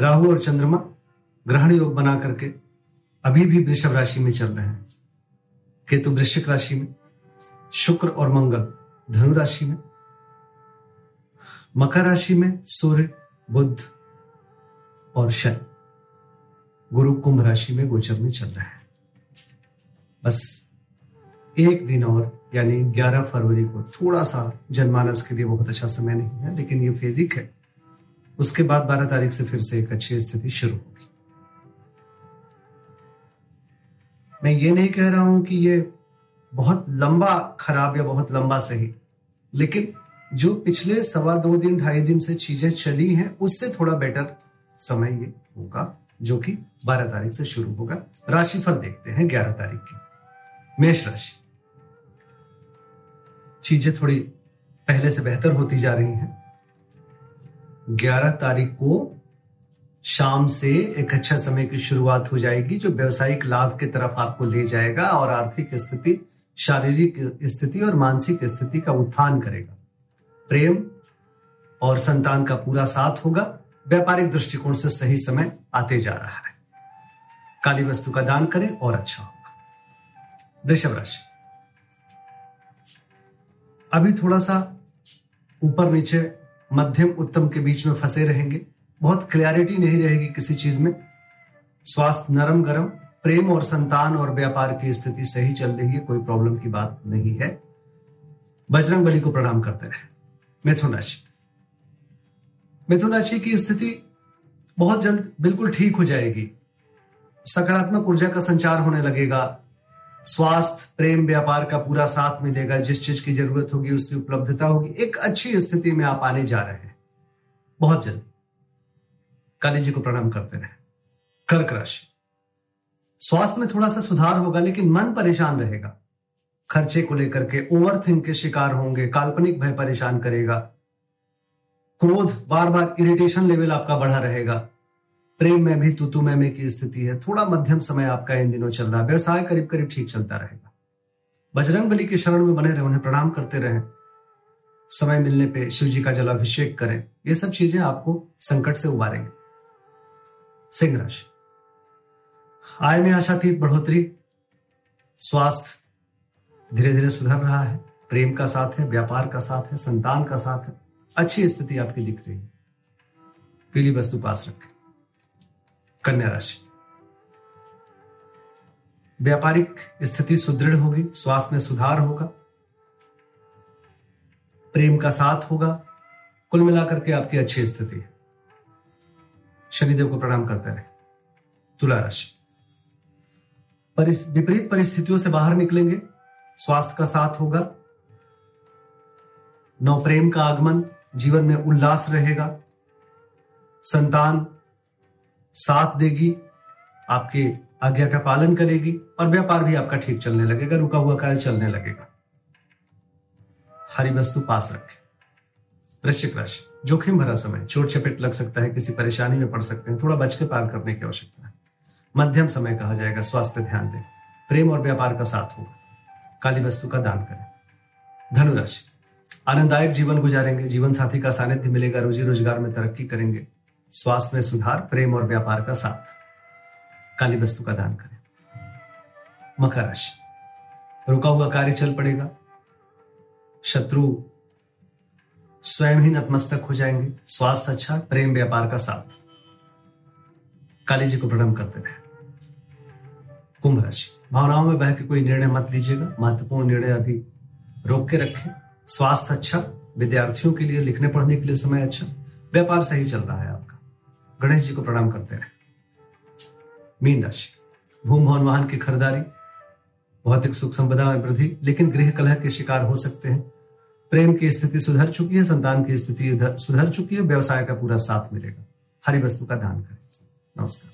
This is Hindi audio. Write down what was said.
राहु और चंद्रमा ग्रहण योग बना करके अभी भी वृषभ राशि में चल रहे हैं। केतु वृश्चिक राशि में, शुक्र और मंगल धनु राशि में, मकर राशि में सूर्य बुद्ध और शनि गुरु कुंभ राशि में गोचर में चल रहे हैं। बस एक दिन और, यानी 11 फरवरी को थोड़ा सा जनमानस के लिए बहुत अच्छा समय नहीं है, लेकिन ये फेजिक है। उसके बाद 12 तारीख से फिर से एक अच्छी स्थिति शुरू होगी। मैं ये नहीं कह रहा हूँ कि ये बहुत लंबा खराब या बहुत लंबा सही, लेकिन जो पिछले सवा दो दिन, ढाई दिन से चीज़ें चली हैं, उससे थोड़ा बेटर समय ये होगा, जो कि 12 तारीख से शुरू होगा। राशिफल देखते हैं 11 तारीख की। मेष राशि। चीज़ें थोड़ी पहले से बेहतर होती जा रही हैं। 11 तारीख को शाम से एक अच्छा समय की शुरुआत हो जाएगी, जो व्यवसायिक लाभ की तरफ़ आपको ले जाएगा और आर्थिक स्थिति, शारीरिक स्थिति और मानसिक स्थिति का उत्थान करेगा। प्रेम और संतान का पूरा साथ होगा। व्यापारिक दृष्टिकोण से सही समय आते जा रहा है। काली वस्तु का दान करें और अच्छा होगा। वृषभ राशि। अभी थोड़ा सा ऊपर नीचे मध्यम उत्तम के बीच में फंसे रहेंगे। बहुत क्लैरिटी नहीं रहेगी किसी चीज़ में। स्वास्थ्य नरम गरम, प्रेम और संतान और व्यापार की स्थिति सही चल रही है, कोई प्रॉब्लम की बात नहीं है। बजरंग बली को प्रणाम करते रहे। मिथुन राशि मिथुन राशि की स्थिति बहुत जल्द बिल्कुल ठीक हो जाएगी। सकारात्मक ऊर्जा का संचार होने लगेगा। स्वास्थ्य, प्रेम, व्यापार का पूरा साथ मिलेगा। जिस चीज़ की ज़रूरत होगी, उसकी उपलब्धता होगी। एक अच्छी स्थिति में आप आने जा रहे हैं। बहुत जल्दी। काली जी को प्रणाम करते रहे। कर्क राशि। स्वास्थ्य में थोड़ा सा सुधार होगा, लेकिन मन परेशान रहेगा। खर्चे को लेकर के ओवर थिंक के शिकार होंगे, काल्पनिक भय परेशान करेगा। क्रोध बार बार इरिटेशन लेवल आपका बढ़ा रहेगा। प्रेम में भी, तुतु में की स्थिति है। थोड़ा मध्यम समय आपका इन दिनों चल रहा है। व्यवसाय करीब करीब ठीक चलता रहेगा। बजरंग बली के शरण में बने रहे, उन्हें प्रणाम करते रहे। समय मिलने पे शिव जी का जलाभिषेक करें। ये सब चीज़ें आपको संकट से उबारेंगे। सिंह राशि। आय में आशातीत बढ़ोतरी। स्वास्थ्य धीरे धीरे सुधर रहा है। प्रेम का साथ है, व्यापार का साथ है, संतान का साथ है। अच्छी स्थिति आपकी दिख रही है। पीली वस्तु पास रखें। कन्या राशि। व्यापारिक स्थिति सुदृढ़ होगी, स्वास्थ्य में सुधार होगा, प्रेम का साथ होगा, कुल मिलाकर के आपकी अच्छी स्थिति है। शनिदेव को प्रणाम करते रहे। तुला राशि। विपरीत परिस्थितियों से बाहर निकलेंगे, स्वास्थ्य का साथ होगा नव प्रेम का आगमन जीवन में उल्लास रहेगा, संतान साथ देगी, आपके आज्ञा का पालन करेगी और व्यापार भी आपका ठीक चलने लगेगा, रुका हुआ कार्य चलने लगेगा। हरी वस्तु पास रखें। वृश्चिक राशि, जोखिम भरा समय, चोट चपेट लग सकता है, किसी परेशानी में पड़ सकते हैं, थोड़ा बच के पार करने की आवश्यकता है। मध्यम समय कहा जाएगा, स्वास्थ्य ध्यान दें, प्रेम और व्यापार का साथ होगा। काली वस्तु का दान करें। धनुराशि आनंददायक जीवन गुजारेंगे, जीवन साथी का सानिध्य मिलेगा, रोजी रोज़गार में तरक्की करेंगे स्वास्थ्य में सुधार, प्रेम और व्यापार का साथ। काली वस्तु का दान करें। मकर राशि। रुका हुआ कार्य चल पड़ेगा। शत्रु स्वयं ही नतमस्तक हो जाएँगे। स्वास्थ्य अच्छा प्रेम, व्यापार का साथ। काली जी को प्रणाम करते रहे। कुंभ राशि। भावनाओं में बह के कोई निर्णय मत लीजिएगा। महत्वपूर्ण निर्णय अभी रोक के रखें। स्वास्थ्य अच्छा विद्यार्थियों के लिए, लिखने पढ़ने के लिए समय अच्छा। व्यापार सही चल रहा है आपका। गणेश जी को प्रणाम करते रहे। मीन राशि। भूम भवन वाहन की खरीदारी, भौतिक सुख संपदा में वृद्धि, लेकिन गृह कलह के शिकार हो सकते हैं। प्रेम की स्थिति सुधर चुकी है, संतान की स्थिति सुधर चुकी है, व्यवसाय का पूरा साथ मिलेगा। हरी वस्तु का दान करें। नमस्कार।